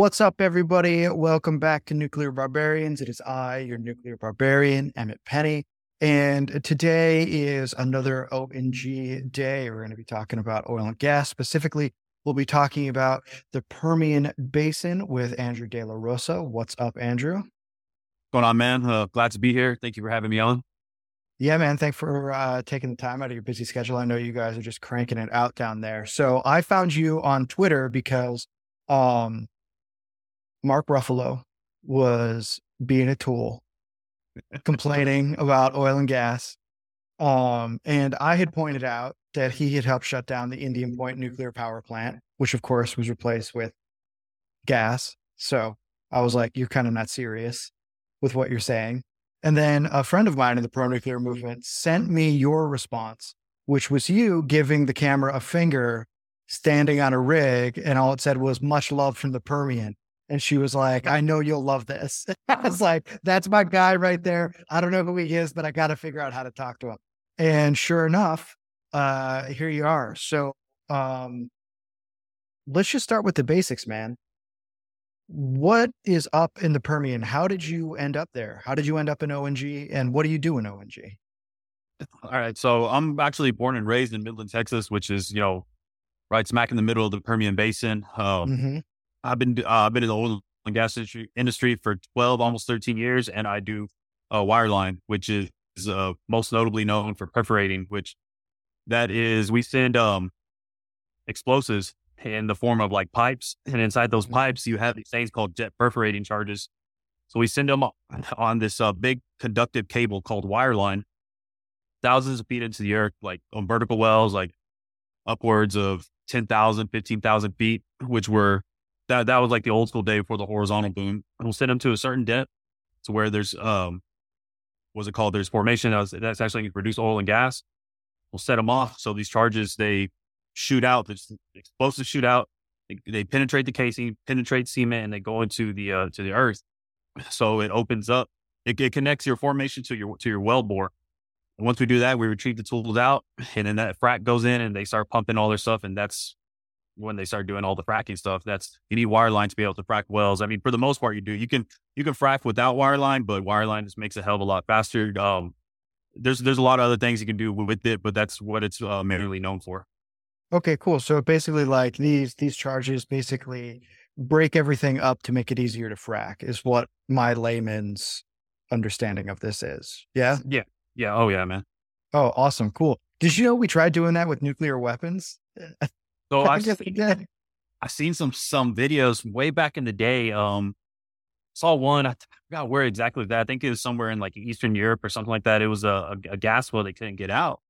What's up, everybody? Welcome back to Nuclear Barbarians. It is I, your nuclear barbarian, Emmett Penny. And today is another ONG day. We're going to be talking about oil and gas. Specifically, we'll be talking about the Permian Basin with Andrew De La Rosa. What's up, Andrew? What's going on, man? Uh, glad to be here. Thank you for having me on. Yeah, man. Thanks for uh, taking the time out of your busy schedule. I know you guys are just cranking it out down there. So I found you on Twitter because um, Mark Ruffalo was being a tool, complaining about oil and gas. Um, and I had pointed out that he had helped shut down the Indian Point nuclear power plant, which of course was replaced with gas. So I was like, you're kind of not serious with what you're saying. And then a friend of mine in the pro nuclear movement sent me your response, which was you giving the camera a finger standing on a rig. And all it said was much love from the Permian. And she was like, I know you'll love this. I was like, that's my guy right there. I don't know who he is, but I got to figure out how to talk to him. And sure enough, uh, here you are. So um, let's just start with the basics, man. What is up in the Permian? How did you end up there? How did you end up in ONG? And what do you do in ONG? All right. So I'm actually born and raised in Midland, Texas, which is, you know, right smack in the middle of the Permian Basin. Um, mm-hmm. I've been uh, I've been in the oil and gas industry, industry for 12, almost 13 years, and I do uh, wireline, which is uh, most notably known for perforating, which that is we send um, explosives in the form of like pipes, and inside those mm-hmm. pipes you have these things called jet perforating charges. So we send them on this uh, big conductive cable called wireline, thousands of feet into the earth, like on vertical wells, like upwards of 10,000, 15,000 feet, which were that that was like the old school day before the horizontal boom. And We'll send them to a certain depth to where there's um what's it called? There's formation that's, that's actually going to produce oil and gas. We'll set them off. So these charges they shoot out. The explosives shoot out. They, they, penetrate the casing, penetrate cement, and they go into the uh, to the earth. So it opens up. It, it connects your formation to your to your well bore. And once we do that, we retrieve the tools out, and then that frac goes in, and they start pumping all their stuff, and that's when they start doing all the fracking stuff. That's you need wireline to be able to frack wells. I mean, for the most part, you do. You can you can frack without wireline, but wireline just makes it a hell of a lot faster. Um, there's there's a lot of other things you can do with it, but that's what it's uh, mainly known for. Okay, cool. So basically, like these these charges basically break everything up to make it easier to frack. Is what my layman's understanding of this is. Yeah. Yeah. Yeah. Oh yeah, man. Oh, awesome. Cool. Did you know we tried doing that with nuclear weapons? So I seen, I seen some some videos way back in the day. Um, saw one. I forgot where exactly that. I think it was somewhere in like Eastern Europe or something like that. It was a, a, a gas well they couldn't get out,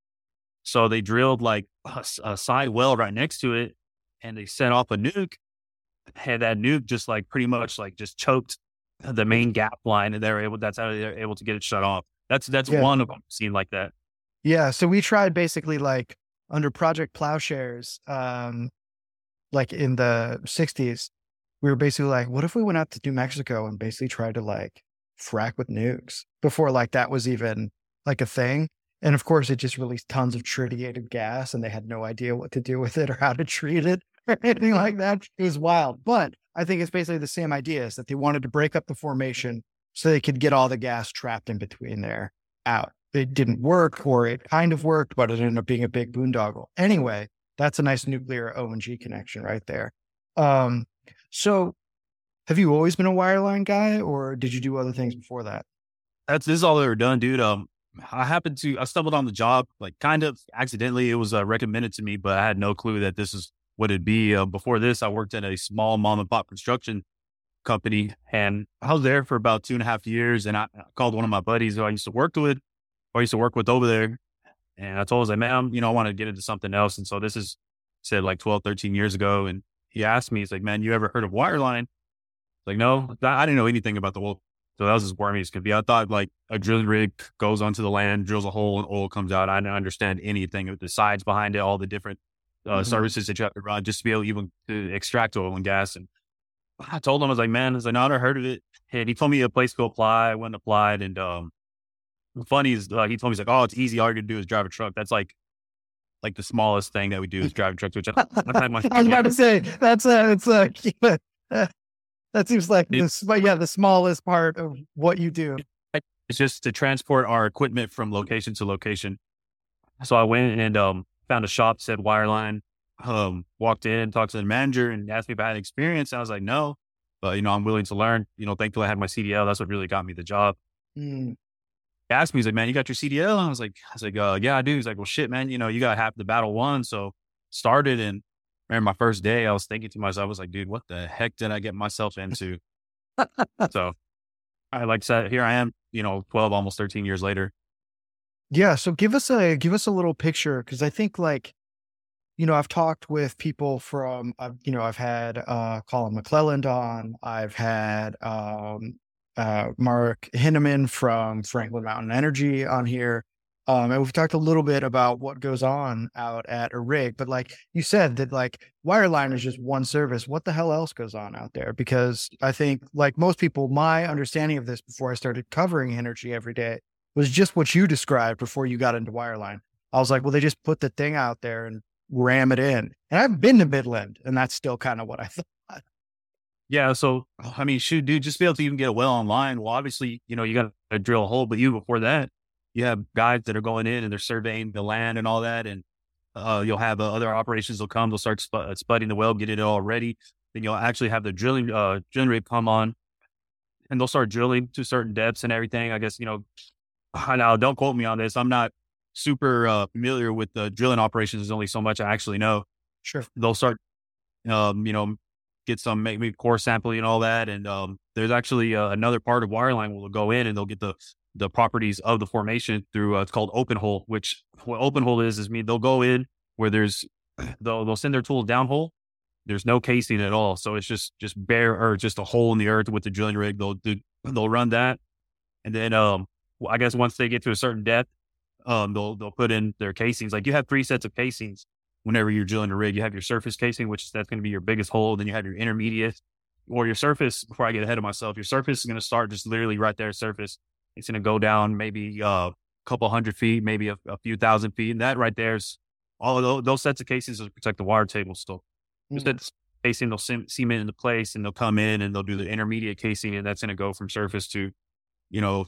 so they drilled like a, a, side well right next to it, and they sent off a nuke. And that nuke just like pretty much like just choked the main gap line, and they're able. That's how they're able to get it shut off. That's that's yeah. one of them seen like that. Yeah. So we tried basically like under Project Plowshares, um, like in the 60s, we were basically like, what if we went out to New Mexico and basically tried to like frack with nukes before like that was even like a thing? And of course, it just released tons of tritiated gas and they had no idea what to do with it or how to treat it or anything like that. It was wild. But I think it's basically the same idea is that they wanted to break up the formation so they could get all the gas trapped in between there out it didn't work or it kind of worked, but it ended up being a big boondoggle. Anyway, that's a nice nuclear ONG connection right there. Um, so have you always been a wireline guy or did you do other things before that? That's this is all I ever done, dude. Um, I happened to I stumbled on the job like kind of accidentally. It was uh, recommended to me, but I had no clue that this is what it'd be. Uh, before this, I worked at a small mom and pop construction company, and I was there for about two and a half years. And I called one of my buddies who I used to work with, I used to work with over there. And I told him, like, man, I'm, you know, I want to get into something else. And so this is said like 12, 13 years ago. And he asked me, he's like, man, you ever heard of wireline? Like, no, I didn't know anything about the oil. So that was as wormy as could be. I thought like a drilling rig goes onto the land, drills a hole and oil comes out. I didn't understand anything of the sides behind it, all the different uh, mm-hmm. services that you have to run just to be able even to extract oil and gas. And I told him, I was like, man, I was like, no, I never heard of it. And he told me a place to apply. I went and applied and, um, funny is uh, he told me he's like, oh, it's easy. All you got to do is drive a truck. That's like like the smallest thing that we do is drive trucks. Which I, I, was about to say that's uh, it's uh, that seems like this, but yeah, the smallest part of what you do. It's just to transport our equipment from location to location. So I went and um, found a shop said wireline. Um, walked in, talked to the manager, and asked me if I had experience. I was like, no, but you know, I'm willing to learn. You know, thankfully I had my CDL. That's what really got me the job. Mm. Asked me, he's like, man, you got your CDL? And I was like, I was like, uh, yeah, I do. He's like, well, shit, man, you know, you got half the battle won. So started and remember my first day, I was thinking to myself, I was like, dude, what the heck did I get myself into? so I like said, here I am, you know, 12, almost 13 years later. Yeah. So give us a, give us a little picture. Cause I think like, you know, I've talked with people from, uh, you know, I've had uh, Colin McLelland on, I've had um, uh, Mark Hinneman from Franklin Mountain Energy on here. Um, and we've talked a little bit about what goes on out at a rig, but like you said, that like wireline is just one service. What the hell else goes on out there? Because I think, like most people, my understanding of this before I started covering energy every day was just what you described before you got into wireline. I was like, well, they just put the thing out there and ram it in. And I've been to Midland, and that's still kind of what I thought. Yeah. So, I mean, shoot, dude, just be able to even get a well online. Well, obviously, you know, you got to drill a hole, but you before that, you have guys that are going in and they're surveying the land and all that. And uh, you'll have uh, other operations will come, they'll start sp- uh, spudding the well, get it all ready. Then you'll actually have the drilling, uh, drilling rig come on and they'll start drilling to certain depths and everything. I guess, you know, now don't quote me on this. I'm not super uh, familiar with the drilling operations. There's only so much I actually know. Sure. They'll start, um, you know, get some maybe core sampling and all that. And um, there's actually uh, another part of wireline will go in and they'll get the the properties of the formation through uh, it's called open hole, which what open hole is is mean they'll go in where there's they'll they'll send their tool down hole. There's no casing at all, so it's just just bare or just a hole in the earth with the drilling rig. They'll do they'll run that, and then um I guess once they get to a certain depth, um they'll they'll put in their casings. Like you have three sets of casings whenever you're drilling a rig. You have your surface casing, which is that's going to be your biggest hole. Then you have your intermediate or your surface. Before I get ahead of myself, your surface is going to start just literally right there, surface it's going to go down maybe uh, a couple hundred feet, maybe a, a, few thousand feet. And that right there is all of those, those sets of casings to protect the water table still. Mm-hmm. That casing, they'll cement into place and they'll come in and they'll do the intermediate casing. And that's going to go from surface to, you know,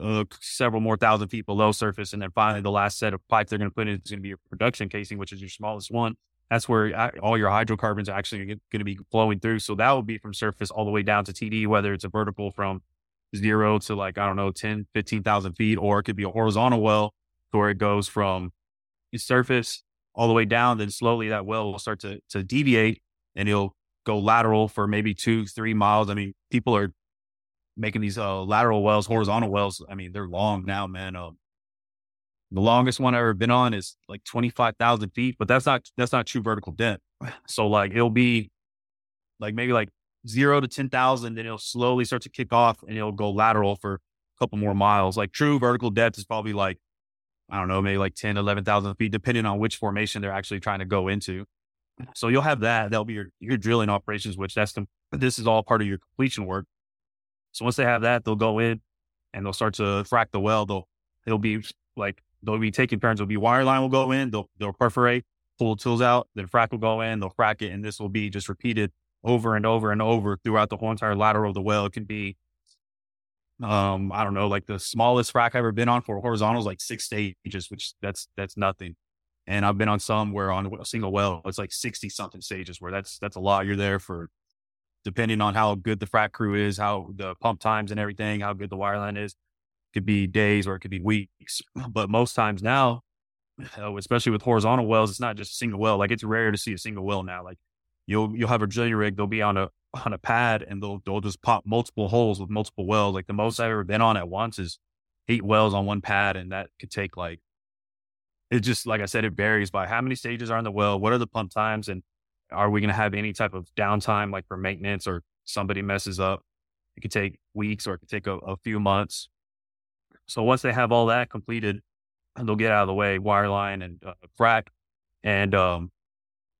uh, several more thousand feet below surface. And then finally, the last set of pipe they're going to put in is going to be your production casing, which is your smallest one. That's where all your hydrocarbons are actually going to be flowing through. So that will be from surface all the way down to TD, whether it's a vertical from zero to like, I don't know, 10, 15,000 feet, or it could be a horizontal well where it goes from surface all the way down. Then slowly that well will start to, to deviate and it'll go lateral for maybe two, three miles. I mean, people are making these uh, lateral wells, horizontal wells. I mean, they're long now, man. Um, the longest one I've ever been on is like 25,000 feet, but that's not, that's not true vertical depth. So like, it'll be like maybe like zero to 10,000, then it'll slowly start to kick off and it'll go lateral for a couple more miles. Like true vertical depth is probably like, I don't know, maybe like 10, 11,000 feet, depending on which formation they're actually trying to go into. So you'll have that. That'll be your, your drilling operations, which that's this is all part of your completion work. So once they have that, they'll go in and they'll start to frack the well. They'll, it'll be like, they'll be taking turns. It'll be wireline will go in, they'll, they'll perforate, pull the tools out, then frack will go in, they'll frack it. And this will be just repeated over and over and over throughout the whole entire lateral of the well. It can be, um, I don't know, like the smallest frack I've ever been on for horizontals, like six stages, which that's that's nothing. And I've been on some where on a single well, it's like 60 something stages where that's, that's a lot. You're there for, depending on how good the frac crew is, how the pump times and everything, how good the wireline is, could be days or it could be weeks. But most times now, especially with horizontal wells, it's not just a single well. Like it's rare to see a single well now. Like you'll you'll have a drilling rig. They'll be on a on a pad and they'll they'll just pop multiple holes with multiple wells. Like the most I've ever been on at once is eight wells on one pad, and that could take like it just like I said, it varies by how many stages are in the well, what are the pump times, and are we going to have any type of downtime like for maintenance or somebody messes up? It could take weeks or it could take a, a few months. So once they have all that completed, they'll get out of the way, wireline and uh, frac, and um,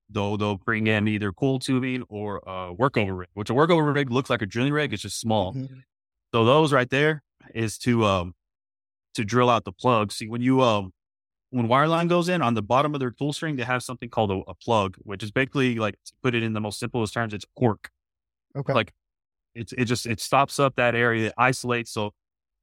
they'll they'll bring in either coil tubing or a workover rig, which a workover rig looks like a drilling rig. It's just small. Mm-hmm. So those right there is to um to drill out the plug. See when you um when wireline goes in on the bottom of their tool string, they have something called a, a plug, which is basically like to put it in the most simplest terms, it's cork. Okay. Like it, it just, it stops up that area, it isolates. So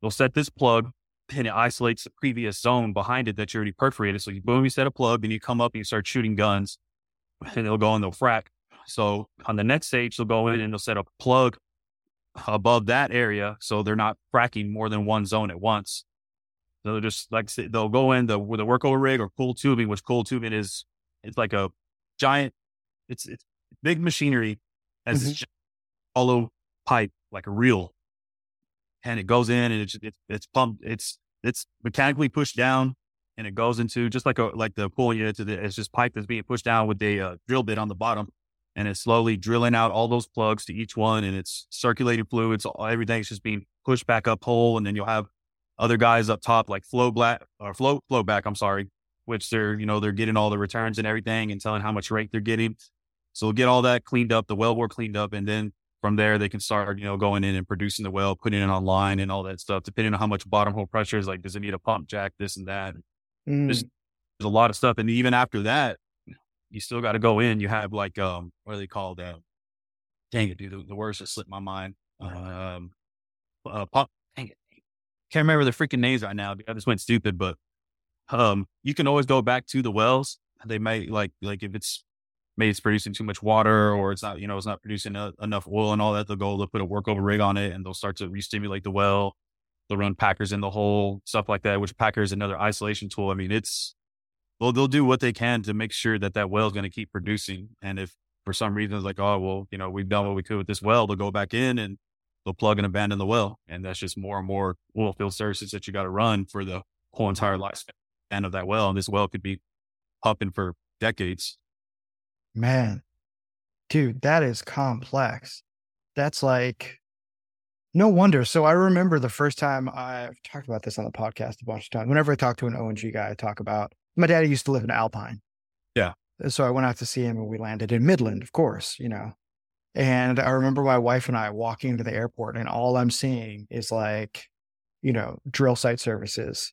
they'll set this plug and it isolates the previous zone behind it that you already perforated. So you boom, you set a plug, then you come up and you start shooting guns and they'll go and they'll frack. So on the next stage, they'll go in and they'll set a plug above that area. So they're not fracking more than one zone at once. They'll just like they'll go in the with a workover rig or coil tubing, which coil tubing is it's like a giant, it's it's big machinery as mm-hmm. hollow pipe like a reel, and it goes in and it's it's, it's pumped. It's it's mechanically pushed down and it goes into just like a like the pulling it into the it's just pipe that's being pushed down with a uh, drill bit on the bottom and it's slowly drilling out all those plugs to each one and it's circulating fluids everything's just being pushed back up hole and then you'll have other guys up top like flow black or flow flow back i'm sorry which they're you know they're getting all the returns and everything and telling how much rate they're getting so we'll get all that cleaned up the well bore cleaned up and then from there they can start you know going in and producing the well putting it online and all that stuff depending on how much bottom hole pressure is like does it need a pump jack this and that mm. there's, there's a lot of stuff and even after that you still got to go in. You have like um, what are they called? Uh, dang it, dude, the, the words just slipped my mind. Um, uh, it, can't remember the freaking names right now. Because I just went stupid, but um, you can always go back to the wells. They may like like if it's maybe it's producing too much water or it's not you know it's not producing a, enough oil and all that. They'll go they'll put a workover rig on it and they'll start to re-stimulate the well. They'll run packers in the hole, stuff like that. Which packer is another isolation tool. I mean, it's well, they'll do what they can to make sure that that well is going to keep producing. And if for some reason it's like, oh, well, you know, we've done what we could with this well, they'll go back in and they'll plug and abandon the well. And that's just more and more oil field services that you got to run for the whole entire lifespan of that well. And this well could be pumping for decades. Man, dude, that is complex. That's like, no wonder. So I remember the first time I've talked about this on the podcast a bunch of times. Whenever I talk to an ONG guy, I talk about my daddy used to live in Alpine. Yeah. So I went out to see him and we landed in Midland, of course, you know. And I remember my wife and I walking to the airport and all I'm seeing is like, you know, drill site services,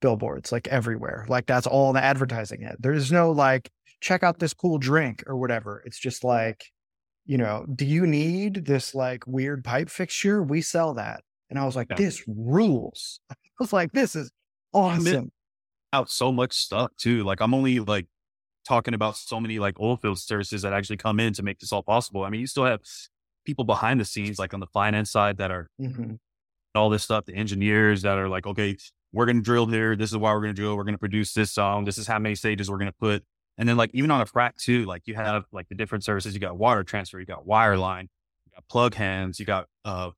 billboards like everywhere. Like that's all the advertising it. There's no like, check out this cool drink or whatever. It's just like, you know, do you need this like weird pipe fixture? We sell that. And I was like, yeah. this rules. I was like, this is awesome out so much stuff too. Like I'm only like talking about so many like oil field services that actually come in to make this all possible. I mean, you still have people behind the scenes, like on the finance side that are mm-hmm. all this stuff, the engineers that are like, okay, we're going to drill here. This is why we're going to drill. We're going to produce this song. This is how many stages we're going to put. And then like, even on a frac too, like you have like the different services, you got water transfer, you got wireline, you got plug hands, you got, uh,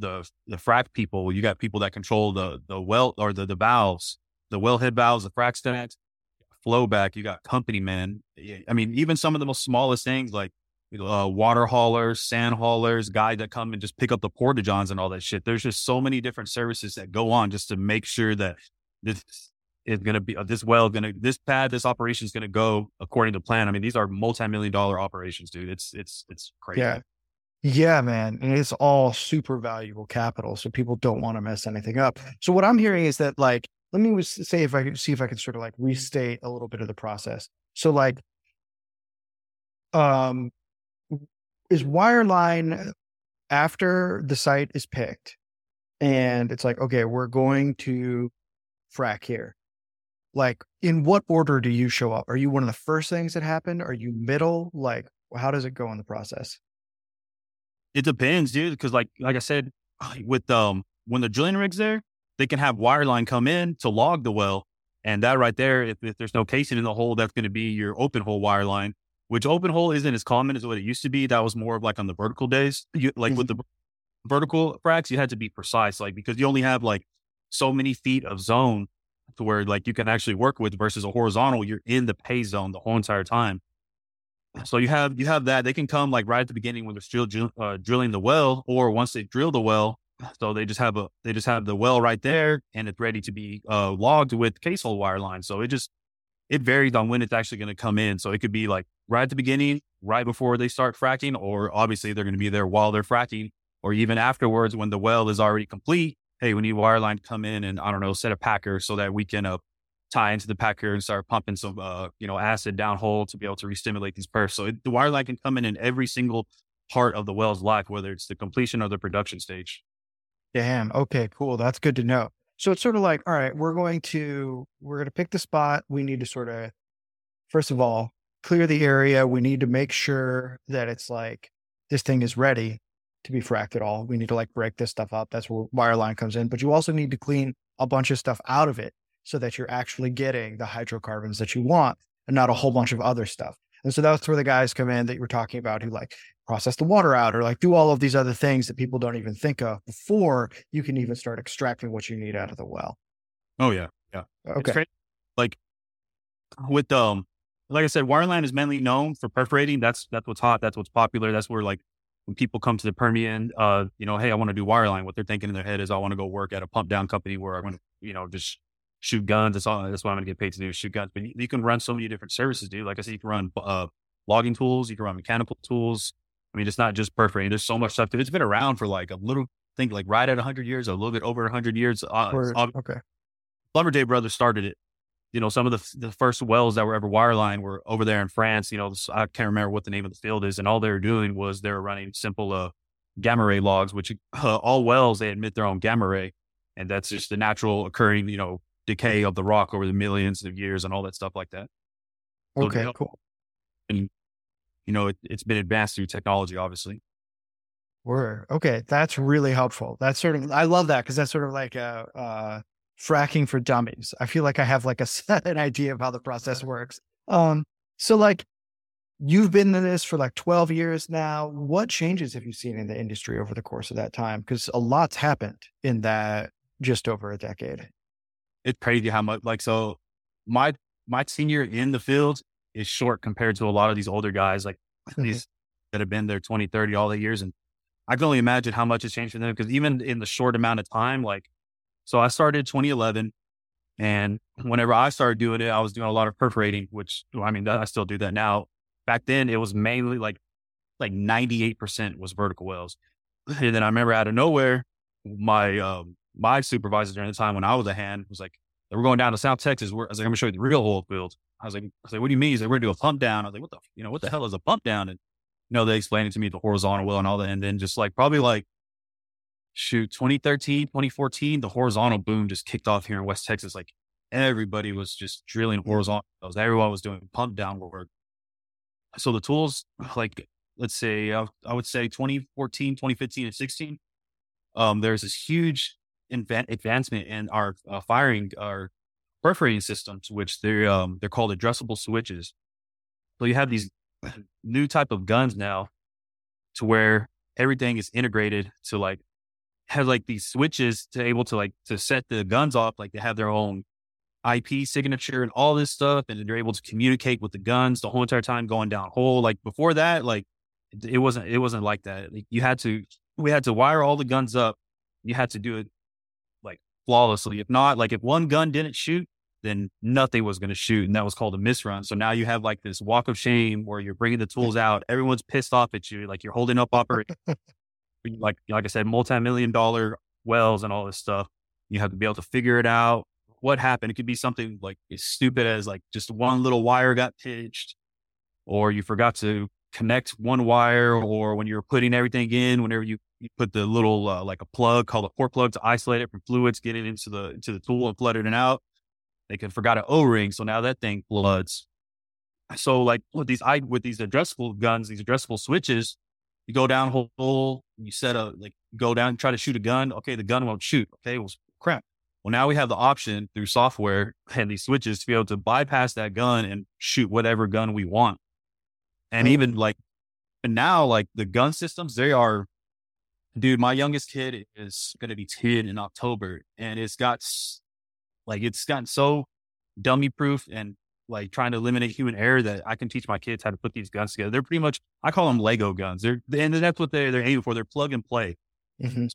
the, the frac people, you got people that control the, the well or the, the valves the wellhead valves, the frac stacks, flow back. You got company men. I mean, even some of the most smallest things like uh, water haulers, sand haulers, guys that come and just pick up the porta johns and all that shit. There's just so many different services that go on just to make sure that this is going to be uh, this well going to this pad this operation is going to go according to plan. I mean, these are multi-million dollar operations, dude. It's it's it's crazy. Yeah. Yeah, man. And it's all super valuable capital. So people don't want to mess anything up. So what I'm hearing is that like let me say if I could see if I can sort of like restate a little bit of the process. So like, um, is wireline after the site is picked and it's like, okay, we're going to frack here. Like, in what order do you show up? Are you one of the first things that happened? Are you middle? Like, how does it go in the process? It depends, dude. Because like, like I said, with um, when the drilling rig's there, they can have wireline come in to log the well. And that right there, if, if there's no casing in the hole, that's going to be your open hole wireline, which open hole isn't as common as what it used to be. That was more of like on the vertical days. You, like mm-hmm. with the vertical fracs, you had to be precise, like because you only have like so many feet of zone to where like you can actually work with versus a horizontal, you're in the pay zone the whole entire time. So you have you have that. They can come like right at the beginning when they're still uh, drilling the well, or once they drill the well, so they just have a they just have the well right there and it's ready to be uh, logged with case hole wire line. So it just it varies on when it's actually going to come in. So it could be like right at the beginning, right before they start fracking, or obviously they're going to be there while they're fracking, or even afterwards when the well is already complete. Hey, we need wire line to come in and I don't know, set a packer so that we can uh, tie into the packer and start pumping some uh, you know acid downhole to be able to re-stimulate these perfs. So it, the wire line can come in in every single part of the well's life, whether it's the completion or the production stage. Damn. Okay, cool. That's good to know. So it's sort of like, all right, we're going to we're going to pick the spot. We need to sort of first of all clear the area. We need to make sure that it's like this thing is ready to be fracked at all. We need to like break this stuff up. That's where wireline comes in. But you also need to clean a bunch of stuff out of it so that you're actually getting the hydrocarbons that you want and not a whole bunch of other stuff. And so that's where the guys come in that you were talking about who like process the water out or like do all of these other things that people don't even think of before you can even start extracting what you need out of the well. Oh yeah. Yeah. Okay. Like with um like I said, wireline is mainly known for perforating. That's that's what's hot. That's what's popular. That's where like when people come to the Permian, uh, you know, hey, I want to do wireline. What they're thinking in their head is, I want to go work at a pump down company where I'm going to, you know, just shoot guns. That's all. That's what I'm going to get paid to do. Shoot guns. But you, you, can run so many different services, dude. Like I said, you can run uh, logging tools. You can run mechanical tools. I mean, it's not just perforating. There's so much stuff. It's been around for like a little think like right at 100 years, a little bit over 100 years. Uh, okay. Day Brothers started it you know, some of the the first wells that were ever wireline were over there in France. You know, I can't remember what the name of the field is, and all they were doing was they were running simple uh, gamma ray logs, which uh, all wells they emit their own gamma ray, and that's just the natural occurring, you know, decay of the rock over the millions of years and all that stuff like that. Okay, cool. And you know, it, has been advanced through technology, obviously. Word. Okay, that's really helpful. That's sort of I love that because that's sort of like a. Uh, fracking for dummies. I feel like I have like a an idea of how the process works. Um, so like you've been in this for like 12 years now. What changes have you seen in the industry over the course of that time? Because a lot's happened in that just over a decade. It's crazy how much like so my my senior in the field is short compared to a lot of these older guys, like mm-hmm. these that have been there 20, 30, all the years. And I can only imagine how much has changed for them because even in the short amount of time, like so I started 2011. And whenever I started doing it, I was doing a lot of perforating, which I mean, I still do that now. Back then, it was mainly like like 98% was vertical wells. And then I remember out of nowhere, my um, my supervisor during the time when I was a hand was like, "We're going down to South Texas." We're, I was like, "I'm gonna show you the real oil field." I was like, "I was like, what do you mean?" He's like, "We're gonna do a pump down." I was like, "What the you know what the hell is a pump down?" And you know, they explained it to me the horizontal well and all that. And then just like probably like shoot 2013 2014 the horizontal boom just kicked off here in west texas like everybody was just drilling horizontal wells. everyone was doing pump down work so the tools like let's say i would say 2014 2015 and 16 um, there's this huge inv- advancement in our uh, firing our perforating systems which they're um, they're called addressable switches so you have these new type of guns now to where everything is integrated to like have like these switches to able to like to set the guns off. Like they have their own IP signature and all this stuff, and they're able to communicate with the guns the whole entire time going down hole. Like before that, like it, wasn't it wasn't like that. Like, you had to we had to wire all the guns up. You had to do it flawlessly. If not, like if one gun didn't shoot, then nothing was going to shoot, and that was called a misrun. So now you have like this walk of shame where you're bringing the tools out. Everyone's pissed off at you, like you're holding up operation like like I said, multi-million dollar wells and all this stuff. You have to be able to figure it out. What happened? It could be something like as stupid as like just one little wire got pitched, or you forgot to connect one wire, or when you're putting everything in, whenever you, you put the little uh, like a plug called a port plug to isolate it from fluids, get it into the into the tool and flood it out. They could forgot an O-ring, so now that thing floods. So like with these I with these addressable guns, these addressable switches, you go down hole, you set a like go down, try to shoot a gun. Okay, the gun won't shoot. Okay, well crap. Well, now we have the option through software and these switches to be able to bypass that gun and shoot whatever gun we want. And even like, and now like the gun systems, they are, dude. My youngest kid is going to be ten in October, and it's got like it's gotten so dummy proof and like trying to eliminate human error that I can teach my kids how to put these guns together. They're pretty much, I call them Lego guns. They're, and that's what they're, they're aiming for. They're plug and play. Mm-hmm.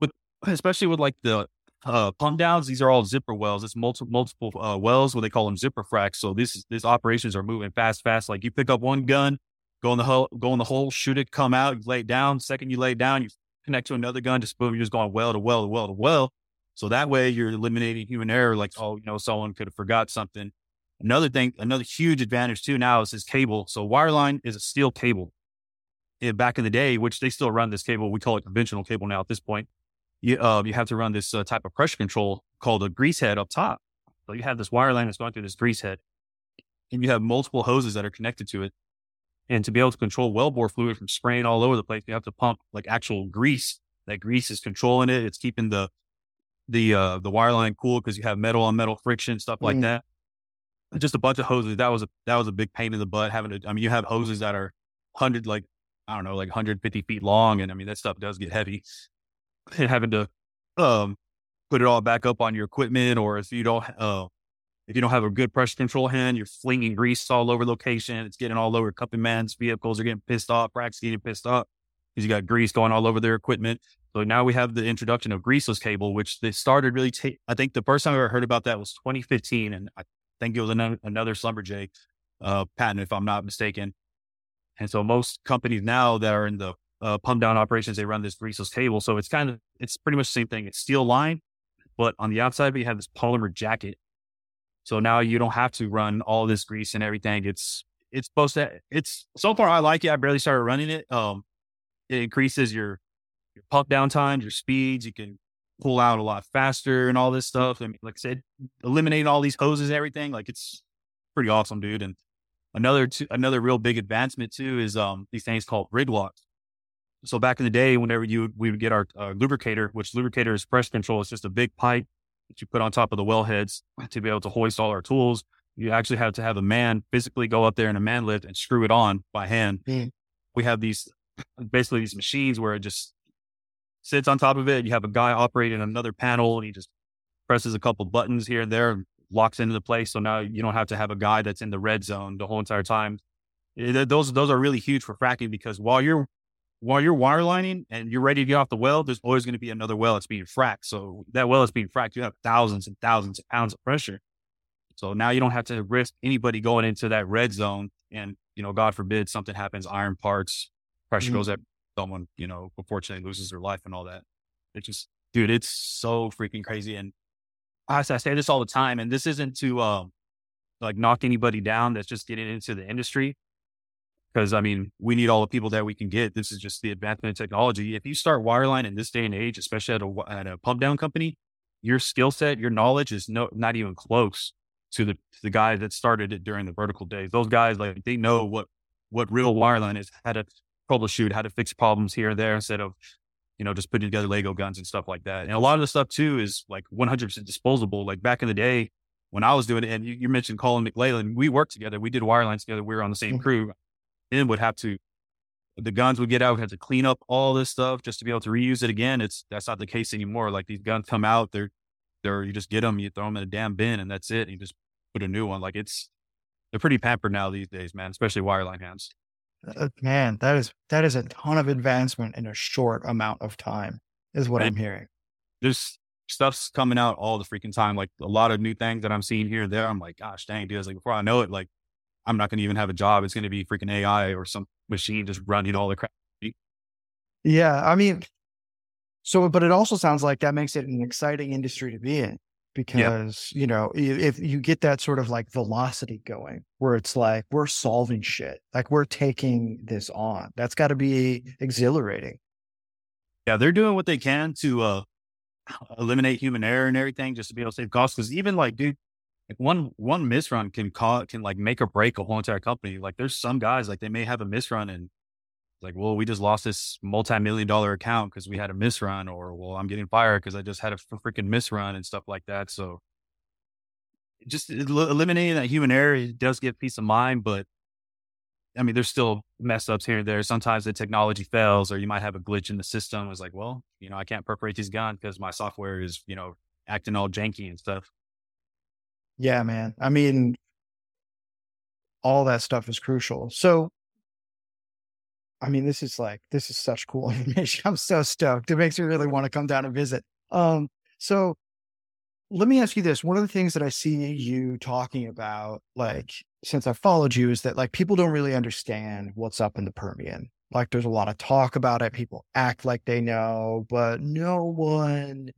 With, especially with like the uh, pump downs, these are all zipper wells. It's multiple, multiple uh, wells, what they call them zipper fracks. So this, these operations are moving fast, fast. Like you pick up one gun, go in the hole, go in the hole, shoot it, come out, you lay it down. Second you lay it down, you connect to another gun, just boom, you're just going well to well to well to well. So that way you're eliminating human error. Like, oh, you know, someone could have forgot something Another thing, another huge advantage too now is this cable. So wireline is a steel cable. eh, back in the day, which they still run this cable. We call it conventional cable now at this point. You, uh, you have to run this uh, type of pressure control called a grease head up top. So you have this wire line that's going through this grease head and you have multiple hoses that are connected to it. And to be able to control wellbore fluid from spraying all over the place, you have to pump like actual grease. That grease is controlling it. It's keeping the the uh the wire line cool because you have metal on metal friction, stuff like mm. that. Just a bunch of hoses. That was a that was a big pain in the butt having to I mean you have hoses that are hundred like I don't know, like 150 feet long. And I mean that stuff does get heavy. And having to um put it all back up on your equipment or if you don't uh if you don't have a good pressure control hand, you're flinging grease all over location. It's getting all over company man's vehicles are getting pissed off. Racks getting pissed off because you got grease going all over their equipment. So now we have the introduction of greaseless cable, which they started really. I think the first time I ever heard about that was 2015, and I think it was another, another Schlumberger uh, patent, if I'm not mistaken. And so most companies now that are in the uh, pump down operations, they run this greaseless cable. So it's kind of it's pretty much the same thing. It's steel line, but on the outside, we have this polymer jacket so now you don't have to run all this grease and everything. It's it's supposed to it's so far I like it. I barely started running it. Um it increases your your pump down times, your speeds, you can pull out a lot faster and all this stuff. I mean, like I said, eliminating all these hoses and everything, like it's pretty awesome, dude. And another two, another real big advancement too is um these things called rig locks. So back in the day, whenever you we would get our uh, lubricator, which lubricator is pressure control, it's just a big pipe that you put on top of the well heads to be able to hoist all our tools. You actually have to have a man physically go up there in a man lift and screw it on by hand. Mm. We have these basically these machines where it just sits on top of it. You have a guy operating another panel and he just presses a couple buttons here and there and locks into the place. So now you don't have to have a guy that's in the red zone the whole entire time. It, those those are really huge for fracking because while you're while you're wirelining and you're ready to get off the well, there's always going to be another well that's being fracked. So that well is being fracked. You have thousands and thousands of pounds of pressure. So now you don't have to risk anybody going into that red zone. And, you know, God forbid something happens, iron parts, pressure mm-hmm. goes up, someone, you know, unfortunately loses their life and all that. It's just, dude, it's so freaking crazy. And I, I say this all the time, and this isn't to, um, like knock anybody down that's just getting into the industry. Because I mean, we need all the people that we can get. This is just the advancement of technology. If you start wireline in this day and age, especially at a, at a pump down company, your skill set, your knowledge is no, not even close to the to the guy that started it during the vertical days. Those guys, like they know what what real wireline is, how to troubleshoot, how to fix problems here and there instead of you know just putting together Lego guns and stuff like that. And a lot of the stuff too is like 100% disposable. Like back in the day when I was doing it, and you, you mentioned Colin McLelland, we worked together. We did wireline together. We were on the same mm-hmm. crew then would have to the guns would get out, we have to clean up all this stuff just to be able to reuse it again. It's that's not the case anymore. Like these guns come out, they're they're you just get them, you throw them in a damn bin, and that's it. And you just put a new one. Like it's they're pretty pampered now these days, man. Especially wireline hands. Uh, man, that is that is a ton of advancement in a short amount of time, is what I'm hearing. There's stuff's coming out all the freaking time. Like a lot of new things that I'm seeing here and there. I'm like, gosh dang, dude. like before I know it, like I'm not going to even have a job. It's going to be freaking AI or some machine just running all the crap. Yeah. I mean, so, but it also sounds like that makes it an exciting industry to be in because, yeah. you know, if you get that sort of like velocity going where it's like we're solving shit, like we're taking this on, that's got to be exhilarating. Yeah. They're doing what they can to, uh, eliminate human error and everything just to be able to save costs. Cause even like, dude, like one one misrun can call can like make or break a whole entire company. Like there's some guys like they may have a misrun and like, well, we just lost this multi-million dollar account because we had a misrun, or well, I'm getting fired because I just had a freaking misrun and stuff like that. So just eliminating that human error does give peace of mind, but I mean, there's still mess ups here and there. Sometimes the technology fails, or you might have a glitch in the system. It's like, well, you know, I can't perforate these guns because my software is, you know, acting all janky and stuff. Yeah, man. I mean, all that stuff is crucial. So, I mean, this is like, this is such cool information. I'm so stoked. It makes me really want to come down and visit. Um, so let me ask you this. One of the things that I see you talking about, like, since I followed you, is that like people don't really understand what's up in the Permian. Like, there's a lot of talk about it. People act like they know, but no one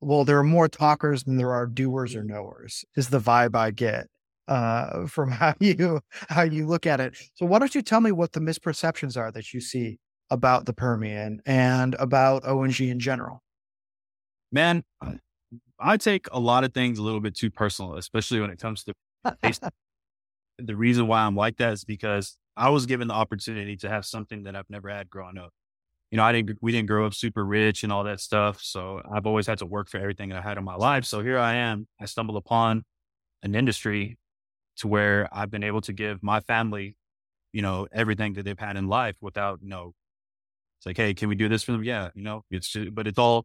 well, there are more talkers than there are doers or knowers, is the vibe I get. uh, from how you how you look at it. So why don't you tell me what the misperceptions are that you see about the Permian and about ONG in general? Man, I take a lot of things a little bit too personal, especially when it comes to the reason why I'm like that is because I was given the opportunity to have something that I've never had growing up. You know, I didn't, we didn't grow up super rich and all that stuff. So I've always had to work for everything that I had in my life. So here I am. I stumbled upon an industry to where I've been able to give my family, you know, everything that they've had in life without, you know, it's like, hey, can we do this for them? Yeah, you know, it's just, but it's all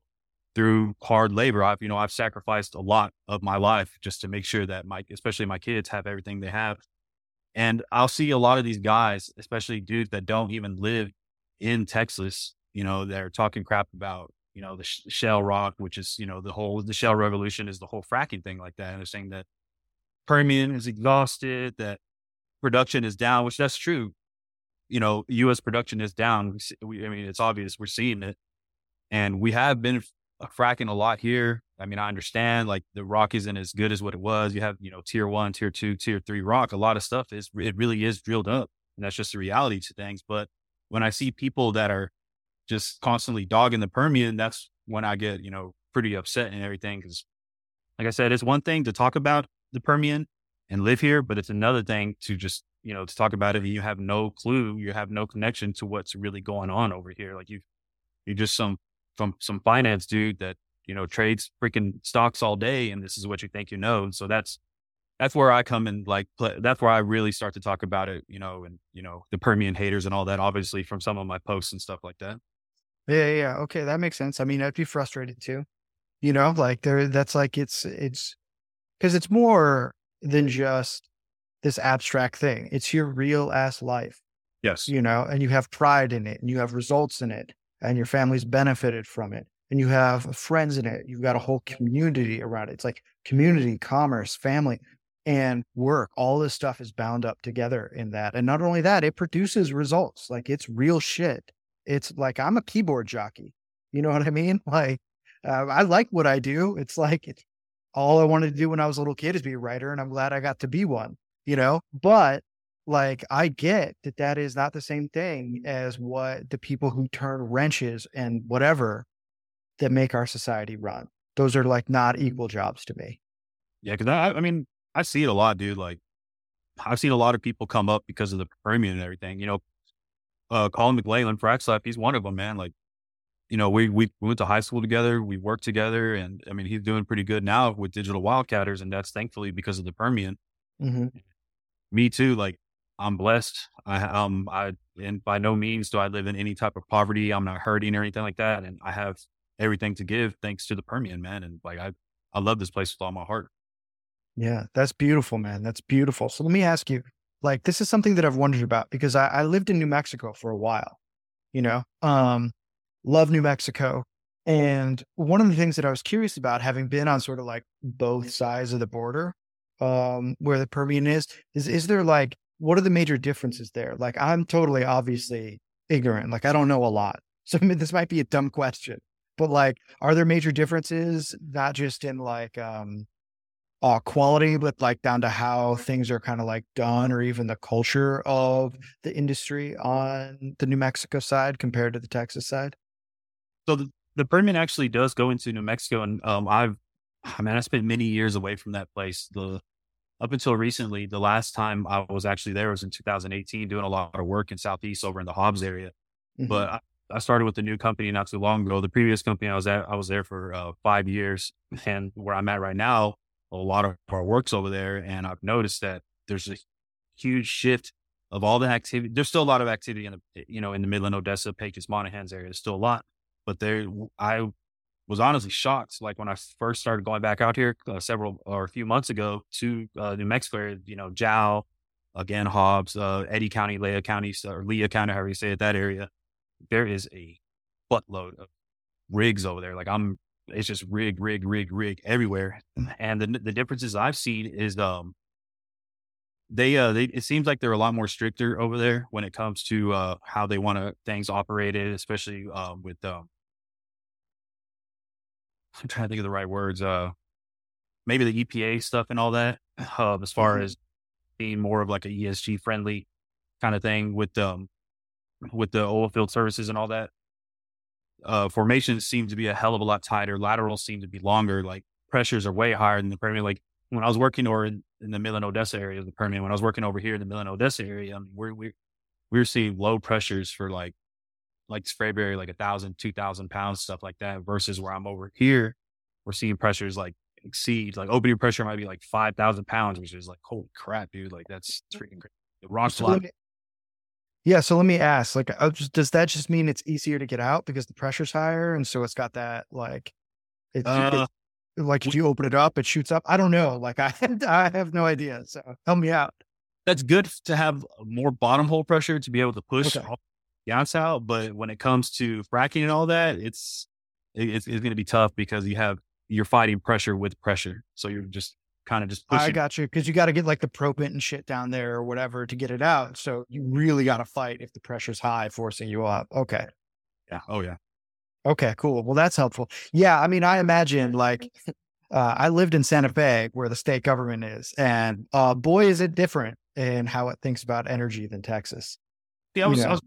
through hard labor. I've, you know, I've sacrificed a lot of my life just to make sure that my, especially my kids have everything they have. And I'll see a lot of these guys, especially dudes that don't even live in Texas, you know, they're talking crap about, you know, the sh- shale rock, which is, you know, the whole, the shale revolution is the whole fracking thing like that. And they're saying that Permian is exhausted, that production is down, which that's true. You know, U.S. production is down. We, I mean, it's obvious we're seeing it, and we have been uh, fracking a lot here. I mean, I understand like the rock isn't as good as what it was. You have, you know, tier one, tier two, tier three rock. A lot of stuff is, it really is drilled up. And that's just the reality to things. But when I see people that are just constantly dogging the Permian, that's when I get, you know, pretty upset and everything. Cause like I said, it's one thing to talk about the Permian and live here, but it's another thing to just, you know, to talk about it and you have no clue, you have no connection to what's really going on over here. Like you, you're just some from some finance dude that you know trades freaking stocks all day, and this is what you think you know. So that's that's where I come and like play, that's where I really start to talk about it, you know, and you know the Permian haters and all that. Obviously, from some of my posts and stuff like that. Yeah, yeah, okay, that makes sense. I mean, I'd be frustrated too. You know, like there, that's like it's it's because it's more than just this abstract thing. It's your real ass life. Yes. You know, and you have pride in it and you have results in it and your family's benefited from it and you have friends in it. You've got a whole community around it. It's like community, commerce, family, and work. All this stuff is bound up together in that. And not only that, it produces results. Like it's real shit. It's like I'm a keyboard jockey. You know what I mean? Like uh, I like what I do. It's like it's all I wanted to do when I was a little kid is be a writer, and I'm glad I got to be one. You know, but like I get that that is not the same thing as what the people who turn wrenches and whatever that make our society run. Those are like not equal jobs to me. Yeah, because I, I mean, I see it a lot, dude. Like, I've seen a lot of people come up because of the Permian and everything. You know, uh, Colin McLelland, Frac Life, he's one of them, man. Like, you know, we, we went to high school together, we worked together, and I mean, he's doing pretty good now with Digital Wildcatters, and that's thankfully because of the Permian. Mm-hmm. Me too. Like, I'm blessed. I um I and by no means do I live in any type of poverty. I'm not hurting or anything like that, and I have everything to give thanks to the Permian, man. And like I I love this place with all my heart. Yeah, that's beautiful, man. That's beautiful. So let me ask you, like, this is something that I've wondered about because I, I lived in New Mexico for a while. You know, um, love New Mexico. And one of the things that I was curious about, having been on sort of like both sides of the border, um, where the Permian is, is is there like what are the major differences there? Like, I'm totally obviously ignorant. Like, I don't know a lot. So I mean, this might be a dumb question, but like, are there major differences, not just in like, um, uh, quality, but like down to how things are kind of like done or even the culture of the industry on the New Mexico side compared to the Texas side? So the, the Permian actually does go into New Mexico. And um, I've, I mean, I spent many years away from that place. The up until recently, the last time I was actually there was in 2018, doing a lot of work in Southeast over in the Hobbs area. Mm-hmm. But I, I, started with a new company not too long ago. The previous company I was at, I was there for uh, five years, and where I'm at right now, a lot of our work's over there, and I've noticed that there's a huge shift of all the activity. There's still a lot of activity in the you know in the Midland, Odessa, Pecos, Monahans area. There's still a lot, but there I was honestly shocked. Like when I first started going back out here uh, several or a few months ago to uh, New Mexico, you know, Jal, again, Hobbs, uh, Eddy County, Lea County, or Lea County, however you say it, that area, there is a buttload of rigs over there. Like I'm, it's just rig, rig, rig, rig everywhere. And the the differences I've seen is, um, they, uh, they, it seems like they're a lot more stricter over there when it comes to, uh, how they want to things operated, especially, um, with, um, I'm trying to think of the right words. Uh, maybe the EPA stuff and all that. Uh, as far mm-hmm. as being more of like a ESG friendly kind of thing with um with the oil field services and all that. Uh, formations seem to be a hell of a lot tighter. Laterals seem to be longer. Like pressures are way higher than the Permian. Like when I was working or in, in the Midland Odessa area of the Permian, when I was working over here in the Midland Odessa area, I mean, we're, we we're seeing low pressures for like like Spraberry, like a thousand, two thousand pounds, stuff like that, versus where I'm over here, we're seeing pressures like exceed like opening pressure might be like five thousand pounds, which is like holy crap, dude. Like that's freaking crazy. The rock's so yeah. So let me ask, like, uh, just, does that just mean it's easier to get out because the pressure's higher, and so it's got that like, it's uh, it, like if you open it up, it shoots up. I don't know. Like I, I have no idea. So help me out. That's good to have more bottom hole pressure to be able to push okay. the outs out, but when it comes to fracking and all that, it's it's, it's going to be tough because you have you're fighting pressure with pressure, so you're just kind of just pushing. I got you because you got to get like the proppant and shit down there or whatever to get it out. So you really got to fight if the pressure's high, forcing you up. Okay. Yeah. Oh yeah. Okay. Cool. Well, that's helpful. Yeah. I mean, I imagine like uh, I lived in Santa Fe where the state government is, and uh, boy, is it different in how it thinks about energy than Texas. Yeah, I was, I was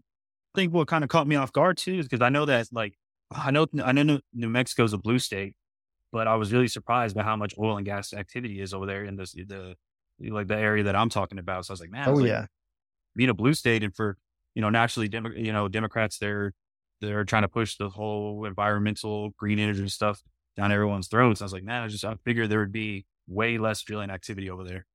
I think what kind of caught me off guard too is because I know that like I know I know New Mexico's a blue state, but I was really surprised by how much oil and gas activity is over there in this the like the area that I'm talking about. So I was like, man, oh like, yeah, being a blue state and for you know naturally, Demo- you know Democrats they're they're trying to push the whole environmental green energy stuff down everyone's throats. I was like, man, I just I figured there would be way less drilling activity over there.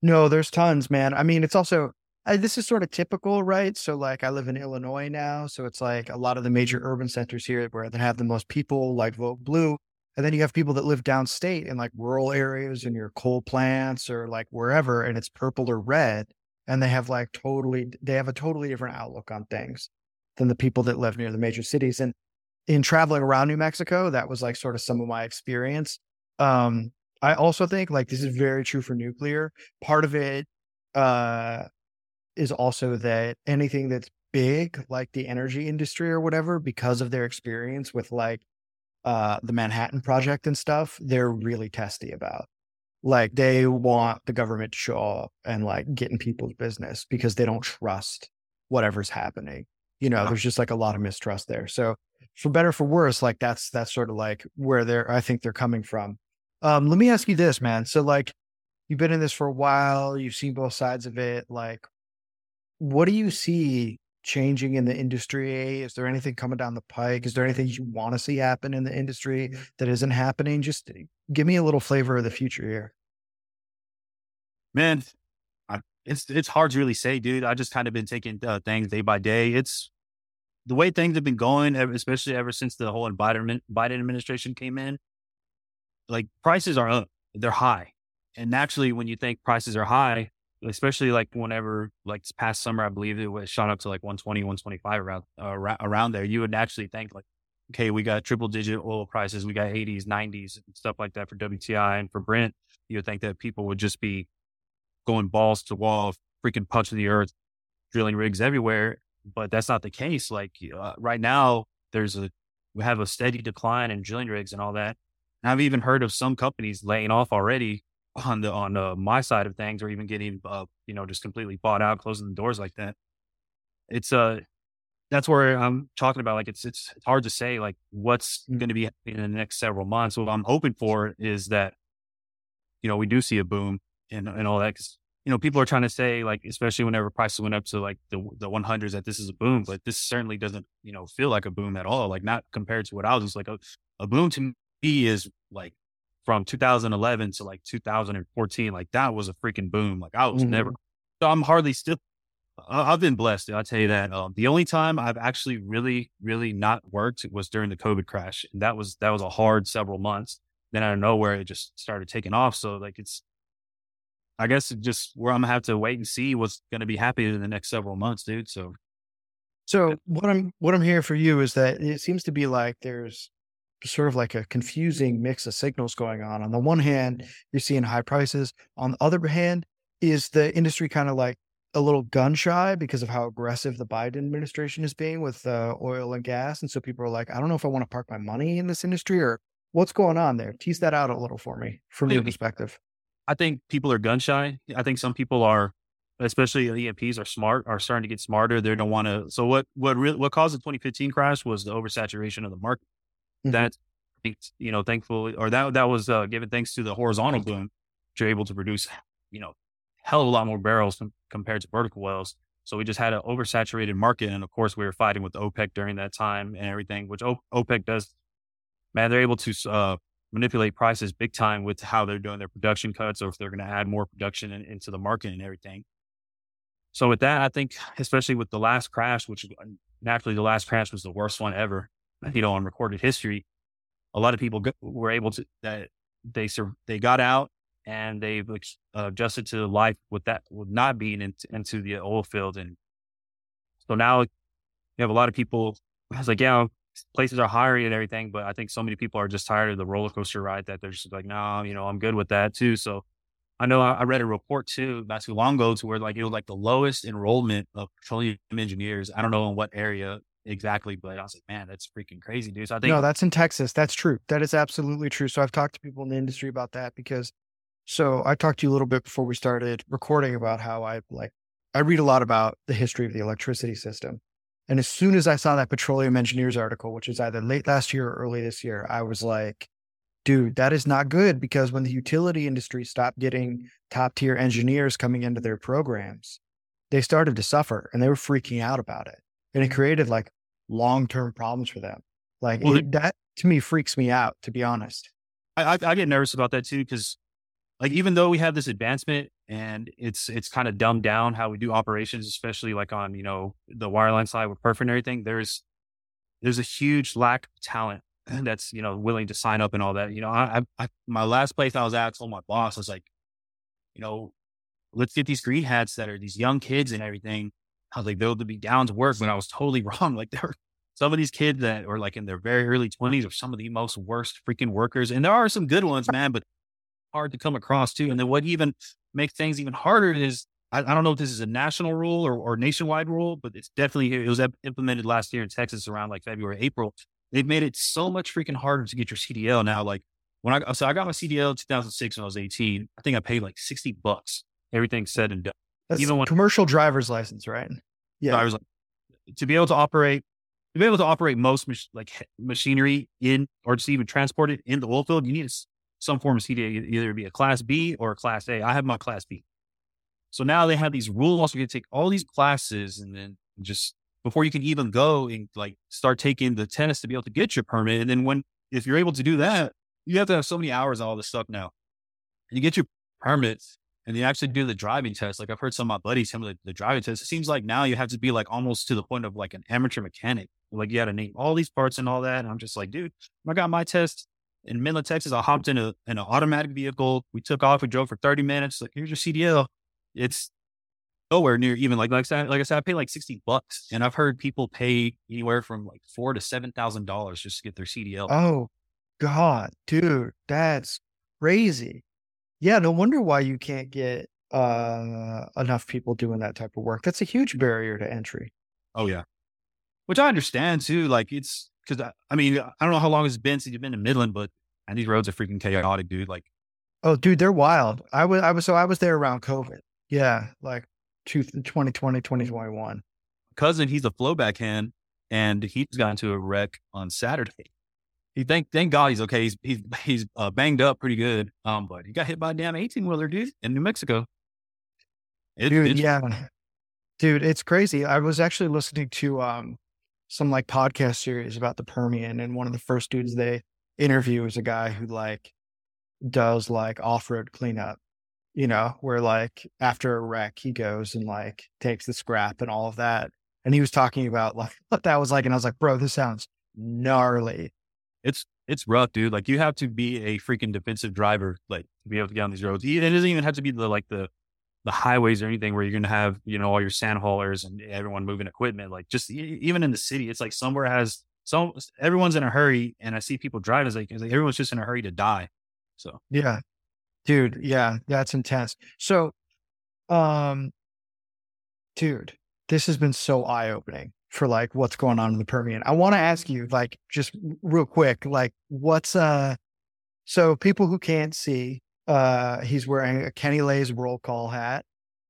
No, there's tons, man. I mean, it's also I, this is sort of typical, right? So, like, I live in Illinois now, so it's like a lot of the major urban centers here where they have the most people like vote blue, and then you have people that live downstate in like rural areas in your coal plants or like wherever, and it's purple or red. And they have like totally, they have a totally different outlook on things than the people that live near the major cities. And in traveling around New Mexico, that was like sort of some of my experience. Um, I also think like this is very true for nuclear. Part of it uh, is also that anything that's big, like the energy industry or whatever, because of their experience with like uh, the Manhattan Project and stuff, they're really testy about. Like they want the government to show up and like get in people's business because they don't trust whatever's happening. You know, there's just like a lot of mistrust there. So for better or for worse, like that's that's sort of like where they're I think they're coming from. Um, let me ask you this, man. So like you've been in this for a while, you've seen both sides of it. Like, what do you see changing in the industry? Is there anything coming down the pike? Is there anything you want to see happen in the industry that isn't happening? Just give me a little flavor of the future here. Man, I, it's it's hard to really say, dude. I just kind of been taking uh, things day by day. It's the way things have been going, especially ever since the whole Biden Biden administration came in. Like prices are up, they're high, and naturally, when you think prices are high, especially like whenever like this past summer, I believe it was shot up to like 120, 125 around, uh, around there. You would naturally think like, okay, we got triple digit oil prices. We got 80s, 90s and stuff like that for WTI and for Brent. You would think that people would just be going balls to wall, freaking punch the earth, drilling rigs everywhere. But that's not the case. Like uh, right now, there's a, we have a steady decline in drilling rigs and all that. And I've even heard of some companies laying off already on the on uh, my side of things, or even getting uh, you know just completely bought out, closing the doors like that. It's uh that's where I'm talking about. Like it's it's, it's hard to say like what's mm. going to be in the next several months. What I'm hoping for is that you know we do see a boom and and all that because you know people are trying to say like especially whenever prices went up to like the the 100s that this is a boom, but this certainly doesn't you know feel like a boom at all. Like not compared to what I was just like a, a boom to me is like from 2011 to like 2014, like that was a freaking boom. Like I was mm-hmm. never, so I'm hardly still, I've been blessed. I'll tell you that. Um, the only time I've actually really, really not worked was during the COVID crash. And that was, that was a hard several months. Then out of nowhere, it just started taking off. So like it's, I guess it just where I'm gonna have to wait and see what's to be happening in the next several months, dude. So, so what I'm what I'm hearing for you is that it seems to be like there's sort of like a confusing mix of signals going on. On the one hand, you're seeing high prices. On the other hand, is the industry kind of like a little gun shy because of how aggressive the Biden administration is being with uh, oil and gas? And so people are like, I don't know if I want to park my money in this industry or what's going on there. Tease that out a little for me from your perspective. I think people are gun shy. I think some people are, especially the E&Ps, are smart, are starting to get smarter. They don't want to. So what what really what caused the 2015 crash was the oversaturation of the market. Mm-hmm. That you know, thankfully, or that that was uh, given thanks to the horizontal boom, you're able to produce, you know, hell of a lot more barrels com- compared to vertical wells. So we just had an oversaturated market, and of course, we were fighting with OPEC during that time and everything, which OPEC does. Man, they're able to uh, manipulate prices big time with how they're doing their production cuts, or if they're going to add more production in, into the market and everything. So with that, I think, especially with the last crash, which uh, naturally the last crash was the worst one ever, you know, on recorded history a lot of people were able to that they they got out and they've uh, adjusted to life with that with not being in, into the oil field and so now you have a lot of people I was like yeah places are hiring and everything but I think so many people are just tired of the roller coaster ride that they're just like no you know I'm good with that too. So I know I read a report too not too long ago to where like it was like the lowest enrollment of petroleum engineers I don't know in what area exactly, but I was like, man, that's freaking crazy, dude. So I think no, that's in Texas. That's true. That is absolutely true. So I've talked to people in the industry about that because so I talked to you a little bit before we started recording about how I like I read a lot about the history of the electricity system. And as soon as I saw that petroleum engineers article, which is either late last year or early this year, I was like, dude, that is not good because when the utility industry stopped getting top tier engineers coming into their programs, they started to suffer and they were freaking out about it. And it created like long term problems for them. Like well, it, that to me freaks me out, to be honest. I, I, I get nervous about that too because, like, even though we have this advancement and it's it's kind of dumbed down how we do operations, especially like on you know the wireline side with perf and everything. There's there's a huge lack of talent that's you know willing to sign up and all that. You know, I, I my last place I was at, I told my boss, I was like, you know, let's get these green hats that are these young kids and everything I was like, they'll be down to work when I was totally wrong. Like there are some of these kids that are like in their very early twenties are some of the most worst freaking workers. And there are some good ones, man, but hard to come across too. And then what even makes things even harder is I, I don't know if this is a national rule or, or nationwide rule, but it's definitely, it was implemented last year in Texas around like February, April. They've made it so much freaking harder to get your CDL now. Like when I, so I got my CDL in 2006 when I was 18, I think I paid like 60 bucks, everything said and done. That's even when commercial driver's license, right? Yeah. I was like, to be able to operate, to be able to operate most mach- like machinery in, or just even transport it in the oil field, you need some form of CDA, either be a class B or a class A. I have my class B. So now they have these rules. You can take all these classes and then just before you can even go and like start taking the test to be able to get your permit. And then when, if you're able to do that, you have to have so many hours on all this stuff now. You get your permits and you actually do the driving test. Like I've heard some of my buddies tell me the, the driving test. It seems like now you have to be like almost to the point of like an amateur mechanic. Like you got to name all these parts and all that. And I'm just like, dude, I got my test in Midland, Texas. I hopped in a in an automatic vehicle. We took off. We drove for 30 minutes. Like here's your CDL. It's nowhere near even like like I said, like I said, I pay like 60 bucks, and I've heard people pay anywhere from like four to seven thousand dollars just to get their CDL. Oh, God, dude, that's crazy. Yeah, no wonder why you can't get uh, enough people doing that type of work. That's a huge barrier to entry. Oh yeah, which I understand too. Like it's because I, I, mean I don't know how long it's been since you've been in Midland, but and these roads are freaking chaotic, dude. Like, oh, dude, they're wild. I was I was so I was there around COVID. Yeah, like 2020, 2021. Cousin, he's a flowback hand, and he's got into a wreck on Saturday he thank thank God he's okay. He's he's he's uh, banged up pretty good. Um, but he got hit by a damn eighteen wheeler, dude, in New Mexico. It, dude, yeah, dude, it's crazy. I was actually listening to um some like podcast series about the Permian, and one of the first dudes they interview is a guy who like does like off road cleanup. You know, where like after a wreck, he goes and like takes the scrap and all of that. And he was talking about like what that was like, and I was like, bro, this sounds gnarly it's it's rough, dude. Like you have to be a freaking defensive driver, like to be able to get on these roads. It doesn't even have to be the like the the highways or anything where you're gonna have you know all your sand haulers and everyone moving equipment. Like just even in the city, it's like somewhere has some everyone's in a hurry, and I see people driving. It's like, it's like everyone's just in a hurry to die. So yeah, dude, yeah, that's intense. So, um, dude, this has been so eye opening for like what's going on in the Permian. I want to ask you, like, just real quick, like, what's uh, so people who can't see, Uh, he's wearing a Kenny Lay's roll call hat.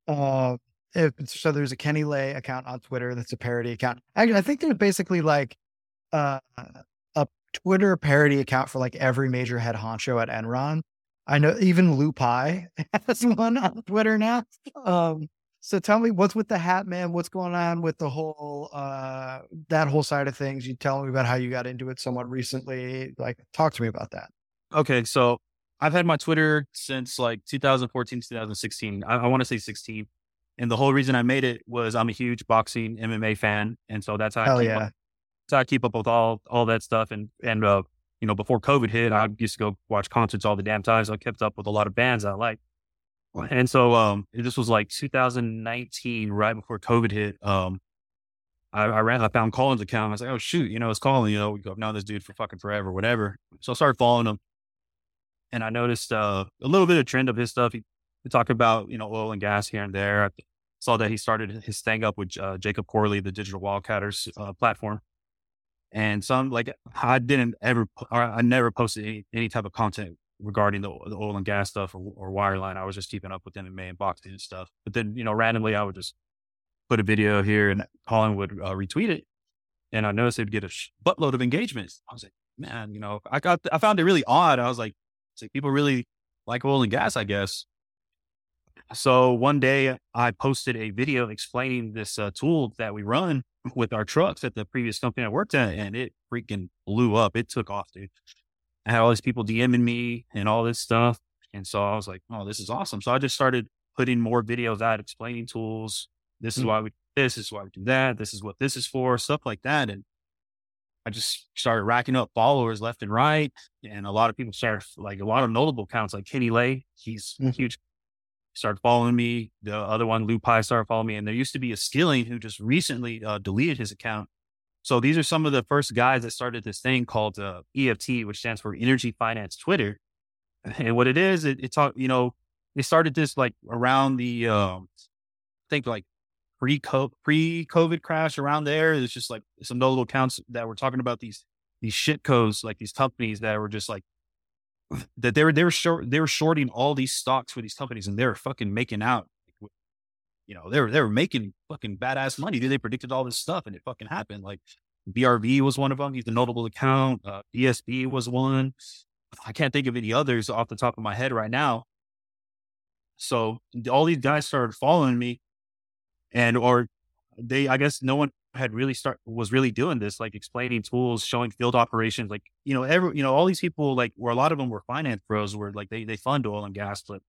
Uh, if, so there's a Kenny Lay account on Twitter that's a parody account. Actually, I think there's basically like uh, a Twitter parody account for like every major head honcho at Enron. I know even Lou has one on Twitter now. Um, so tell me what's with the hat, man? What's going on with the whole uh that whole side of things? You tell me about how you got into it somewhat recently. Like talk to me about that. Okay, so I've had my Twitter since like 2014, 2016. I, I want to say 16. And the whole reason I made it was I'm a huge boxing MMA fan. And so that's how Hell I keep yeah. up, that's how I keep up with all all that stuff. And and uh, you know, before COVID hit, I used to go watch concerts all the damn time. So I kept up with a lot of bands I like. And so um this was like 2019, right before COVID hit. Um I, I ran, I found Colin's account. I was like, oh shoot, you know, it's Colin, you know, I've known this dude for fucking forever, whatever. So I started following him and I noticed uh, a little bit of trend of his stuff. He, he talked about you know oil and gas here and there. I saw that he started his thing up with uh, Jacob Corley, the Digital Wildcatters uh, platform, and some like I didn't ever, I never posted any, any type of content regarding the, the oil and gas stuff or, or wireline. I was just keeping up with MMA and boxing and stuff. But then you know randomly I would just put a video here and Colin would uh, retweet it, and I noticed they'd get a buttload of engagements. I was like, man, you know, I got I found it really odd. I was like like people really like oil and gas, I guess. So one day I posted a video explaining this uh, tool that we run with our trucks at the previous company I worked at, and it freaking blew up. It took off, dude. I had all these people DMing me and all this stuff. And so I was like, oh, this is awesome. So I just started putting more videos out explaining tools. This is mm-hmm. why we do this, this is why we do that. This is what this is for, stuff like that. And I just started racking up followers left and right. And a lot of people started, like a lot of notable accounts, like Kenny Lay, he's mm-hmm. huge, started following me. The other one, Lou Pai, started following me. And there used to be a Skilling who just recently uh, deleted his account. So these are some of the first guys that started this thing called uh, EFT, which stands for Energy Finance Twitter. And what it is, it, it's all, you know, they started this like around the, um, I think like pre COVID crash around there. It's just like some notable accounts that were talking about these these shit codes, like these companies that were just like that they were they were short they were shorting all these stocks for these companies and they were fucking making out. You know, they were they were making fucking badass money. Dude, they predicted all this stuff and it fucking happened. Like BRV was one of them. He's a notable account. Uh, DSB was one. I can't think of any others off the top of my head right now. So all these guys started following me and or they, I guess, no one had really start was really doing this, like explaining tools, showing field operations, like you know, every you know, all these people, like where a lot of them were finance pros, were like they they fund oil and gas, but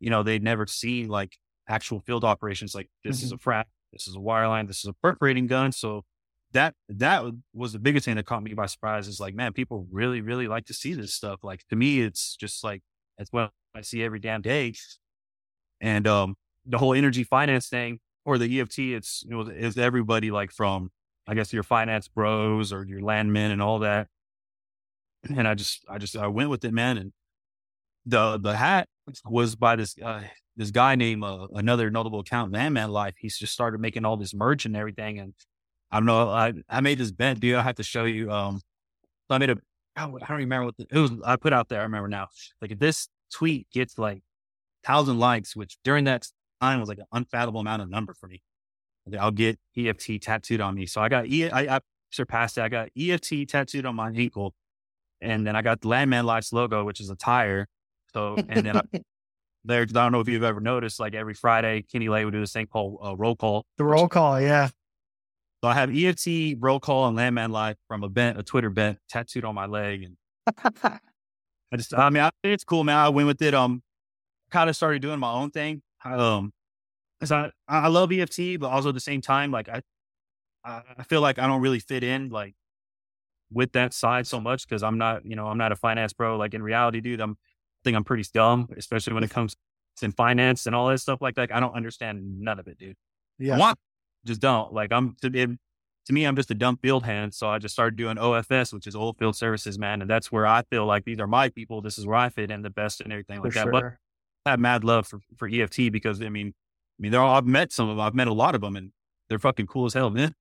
you know, they'd never seen like actual field operations. Like this mm-hmm. is a frac, this is a wireline, this is a perforating gun. So that that was the biggest thing that caught me by surprise. Is like, man, people really really like to see this stuff. Like to me, it's just like it's what I see every damn day. And um, the whole energy finance thing, or the EFT, it's you know, is everybody like from I guess your finance bros or your landmen and all that. And I just I just I went with it, man. And the the hat was by this uh, this guy named uh, another notable account, Landman Life. He's just started making all this merch and everything. And I don't know, I I made this bet, dude. I have to show you. Um, so I made a I don't remember what the, it was. I put out there. I remember now. Like if this tweet gets like thousand likes, which during that time was like an unfathomable amount of number for me. I'll get EFT tattooed on me. So I got E, I, I surpassed it. I got EFT tattooed on my ankle. And then I got the Landman Life's logo, which is a tire. So, and then I, there, I don't know if you've ever noticed, like every Friday, Kenny Lay would do this thing called uh, roll call. The roll call, yeah. So I have EFT, roll call, and Landman Life from a bent, a Twitter bent tattooed on my leg. And I just, I mean, I, it's cool, man. I went with it. Um, kind of started doing my own thing um, cause I, I love EFT, but also at the same time, like I, I feel like I don't really fit in like with that side so much because I'm not, you know, I'm not a finance bro. Like in reality, dude, I'm think I'm pretty dumb, especially when it mm. comes to finance and all that stuff like that. I don't understand none of it, dude. Yeah. Want, just don't. Like I'm to, it, to me, I'm just a dumb field hand. So I just started doing OFS, which is oil field services, man. And that's where I feel like these are my people. This is where I fit in the best and everything like For that. Sure. But I have mad love for, for EFT because I mean, I mean, they're all, I've met some of them. I've met a lot of them and they're fucking cool as hell, man.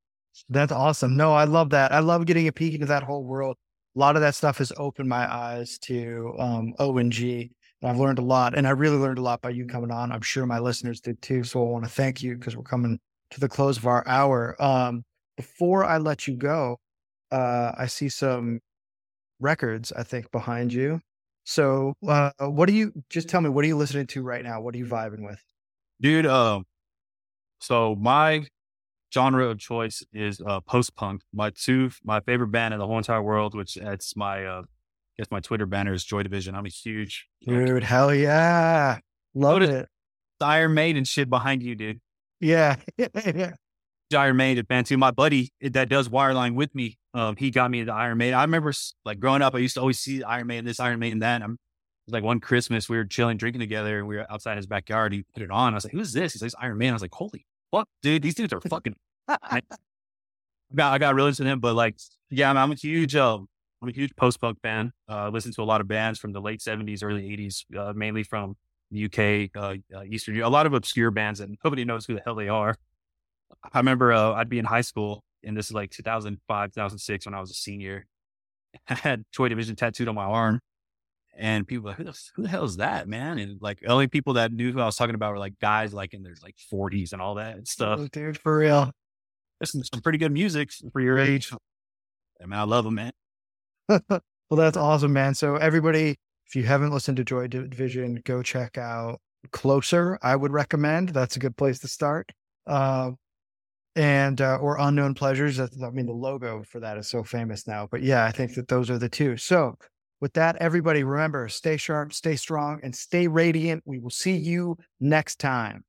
That's awesome. No, I love that. I love getting a peek into that whole world. A lot of that stuff has opened my eyes to um, O&G I've learned a lot, and I really learned a lot by you coming on. I'm sure my listeners did too. So I want to thank you because we're coming to the close of our hour. Um, before I let you go, uh, I see some records, I think, behind you. So, uh, what do you just tell me? What are you listening to right now? What are you vibing with, dude? Um, so my genre of choice is uh, post punk. My two, my favorite band in the whole entire world, which it's my, uh, I guess my Twitter banner is Joy Division. I'm a huge dude. Hell yeah, love it. Iron Maiden shit behind you, dude. Yeah, yeah. Iron Maiden fan too. My buddy that does wireline with me, um, he got me the Iron Maiden. I remember like growing up, I used to always see Iron Maiden, this Iron Maiden, that. I'm like one Christmas, we were chilling, drinking together, and we were outside his backyard. He put it on. I was like, "Who's this?" He's like, "Iron Man." I was like, "Holy fuck, dude! These dudes are fucking." I got I got really into them, but like, yeah, I'm, I'm a huge um, I'm a huge post punk fan. Uh, listen to a lot of bands from the late '70s, early '80s, uh, mainly from the UK, uh, uh, Eastern Europe. A lot of obscure bands, that nobody knows who the hell they are. I remember uh, I'd be in high school, and this is like 2005, 2006 when I was a senior. I had Joy Division tattooed on my arm, and people like, who the, who the hell is that, man? And like, the only people that knew who I was talking about were like guys like in their like 40s and all that stuff. Oh, dude, for real. Listen some pretty good music for your age. I mean, I love them, man. well, that's awesome, man. So everybody, if you haven't listened to Joy Division, go check out Closer. I would recommend. That's a good place to start. Uh, and uh, or unknown pleasures. I mean, the logo for that is so famous now. But yeah, I think that those are the two. So with that, everybody, remember: stay sharp, stay strong, and stay radiant. We will see you next time.